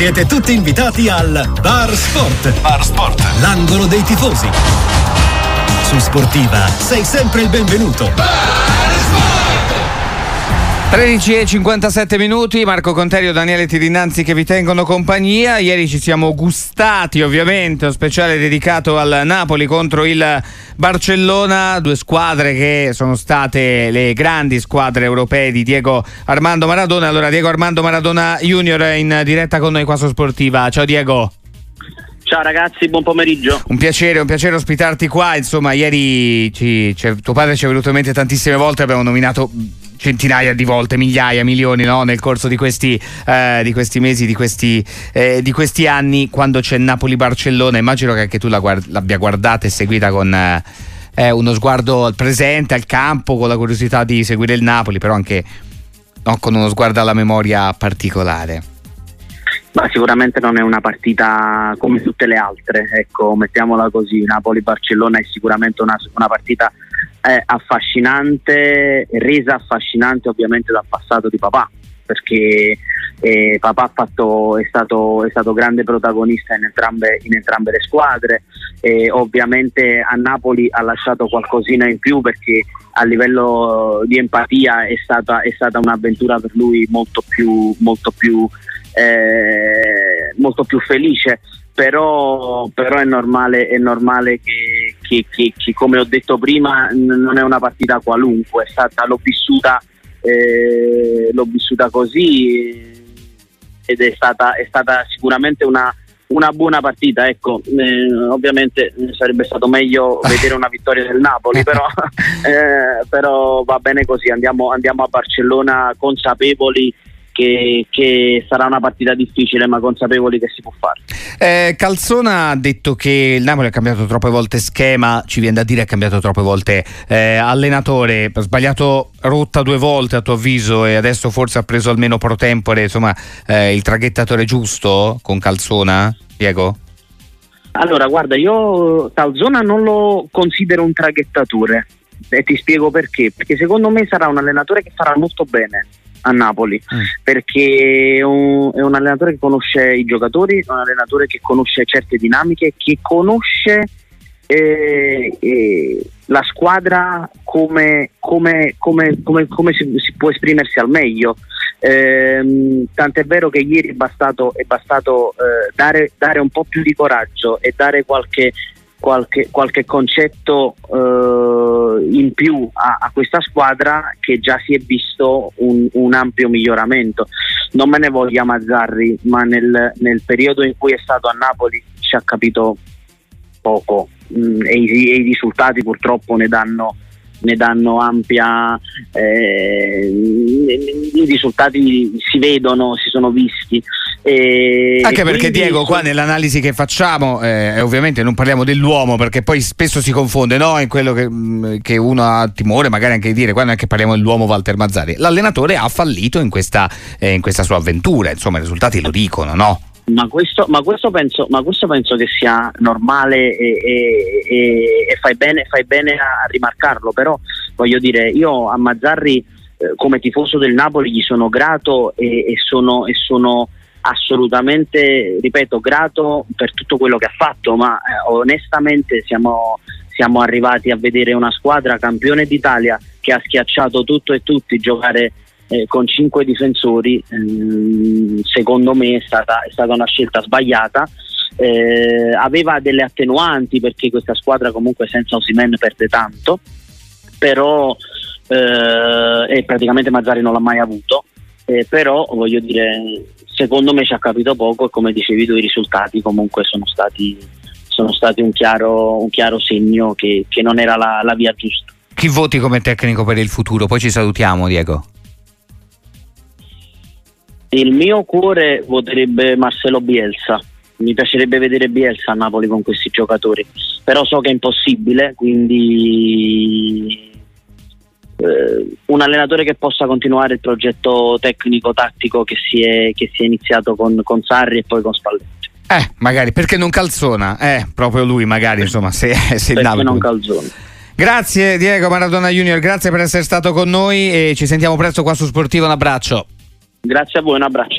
Siete tutti invitati al Bar Sport. Bar Sport. L'angolo dei tifosi. Su Sportiva sei sempre il benvenuto. 13 e 57 minuti, Marco Conterio, Daniele Tirinanzi che vi tengono compagnia. Ieri ci siamo gustati ovviamente un speciale dedicato al Napoli contro il Barcellona, due squadre che sono state le grandi squadre europee di Diego Armando Maradona. Allora Diego Armando Maradona Junior in diretta con noi qua su Sportiva. Ciao Diego. Ciao ragazzi, buon pomeriggio. Un piacere, un piacere ospitarti qua. Insomma, ieri ci, tuo padre ci è venuto in mente tantissime volte, abbiamo nominato centinaia di volte, migliaia, milioni no? nel corso di questi, eh, di questi mesi, di questi, eh, di questi, anni, quando c'è Napoli-Barcellona. Immagino che anche tu la guard- l'abbia guardata e seguita con eh, uno sguardo al presente, al campo, con la curiosità di seguire il Napoli, però anche no, con uno sguardo alla memoria particolare. Ma sicuramente non è una partita come tutte le altre, ecco, mettiamola così, Napoli-Barcellona è sicuramente una, una partita eh, affascinante, resa affascinante ovviamente dal passato di papà, perché eh, papà fatto, è, stato, è, stato, grande protagonista in entrambe, in entrambe le squadre, e ovviamente a Napoli ha lasciato qualcosina in più perché a livello di empatia è stata, è stata un'avventura per lui molto più, molto più eh, molto più felice, però, però è, normale, è normale che, che, che, che, come ho detto prima, non è una partita qualunque, è stata, l'ho, vissuta, eh, l'ho vissuta così ed è stata, è stata sicuramente una, una buona partita, ecco, eh, ovviamente sarebbe stato meglio vedere una vittoria del Napoli, però, eh, però va bene così, andiamo, andiamo a Barcellona consapevoli che, che, sarà una partita difficile ma consapevoli che si può fare. Eh, Calzona ha detto che il Napoli ha cambiato troppe volte schema, ci viene da dire ha cambiato troppe volte eh, allenatore, ha sbagliato rotta due volte a tuo avviso e adesso forse ha preso almeno pro tempore insomma, eh, il traghettatore giusto con Calzona, Diego? Allora guarda io Calzona non lo considero un traghettatore e ti spiego perché, perché secondo me sarà un allenatore che farà molto bene a Napoli mm. perché è un, è un, allenatore che conosce i giocatori, è un allenatore che conosce certe dinamiche, che conosce eh, eh, la squadra come, come, come, come si, si, può esprimersi al meglio. Eh, tant'è vero che ieri è bastato, è bastato eh, dare, dare un po' più di coraggio e dare qualche qualche, qualche concetto eh, in più a, a, questa squadra che già si è visto un, un, ampio miglioramento. Non me ne voglia Mazzarri, ma nel, nel, periodo in cui è stato a Napoli ci ha capito poco mh, mm, e, i, e, i, risultati purtroppo ne danno, ne danno ampia eh, i risultati si vedono, si sono visti e Anche perché Diego, qua nell'analisi che facciamo, eh, ovviamente non parliamo dell'uomo perché poi spesso si confonde no? in quello che, mm, che, uno ha timore magari anche di dire, qua non è che parliamo dell'uomo Walter Mazzari. L'allenatore ha fallito in questa, eh, in questa sua avventura, insomma i risultati lo dicono, no? Ma questo, ma, questo penso, ma questo, penso, che sia normale e, e, e, e fai, bene, fai, bene, a rimarcarlo, però voglio dire, io a Mazzarri eh, come tifoso del Napoli gli sono grato e, sono, sono assolutamente, ripeto, grato per tutto quello che ha fatto, ma eh, onestamente siamo, siamo, arrivati a vedere una squadra campione d'Italia che ha schiacciato tutto e tutti, giocare eh, con cinque difensori, ehm, secondo me è stata, è stata, una scelta sbagliata. Eh, aveva delle attenuanti perché questa squadra comunque senza Osimen perde tanto, però eh, praticamente Mazzari non l'ha mai avuto. Eh, però voglio dire secondo me ci ha capito poco e come dicevi tu i risultati comunque sono stati, sono stati un, chiaro, un, chiaro, segno che, che non era la, la via giusta. Chi voti come tecnico per il futuro? Poi ci salutiamo Diego. Il mio cuore voterebbe Marcelo Bielsa. Mi piacerebbe vedere Bielsa a Napoli con questi giocatori, però so che è impossibile, quindi eh, un allenatore che possa continuare il progetto tecnico-tattico che si è, che si è iniziato con, con Sarri e poi con Spalletti. Eh, magari perché non calzona? Eh, proprio lui, magari, insomma, se, se perché non calzona. Grazie Diego Maradona Junior, grazie per essere stato con noi e ci sentiamo presto qua su Sportivo. Un abbraccio. Grazie a voi, un abbraccio.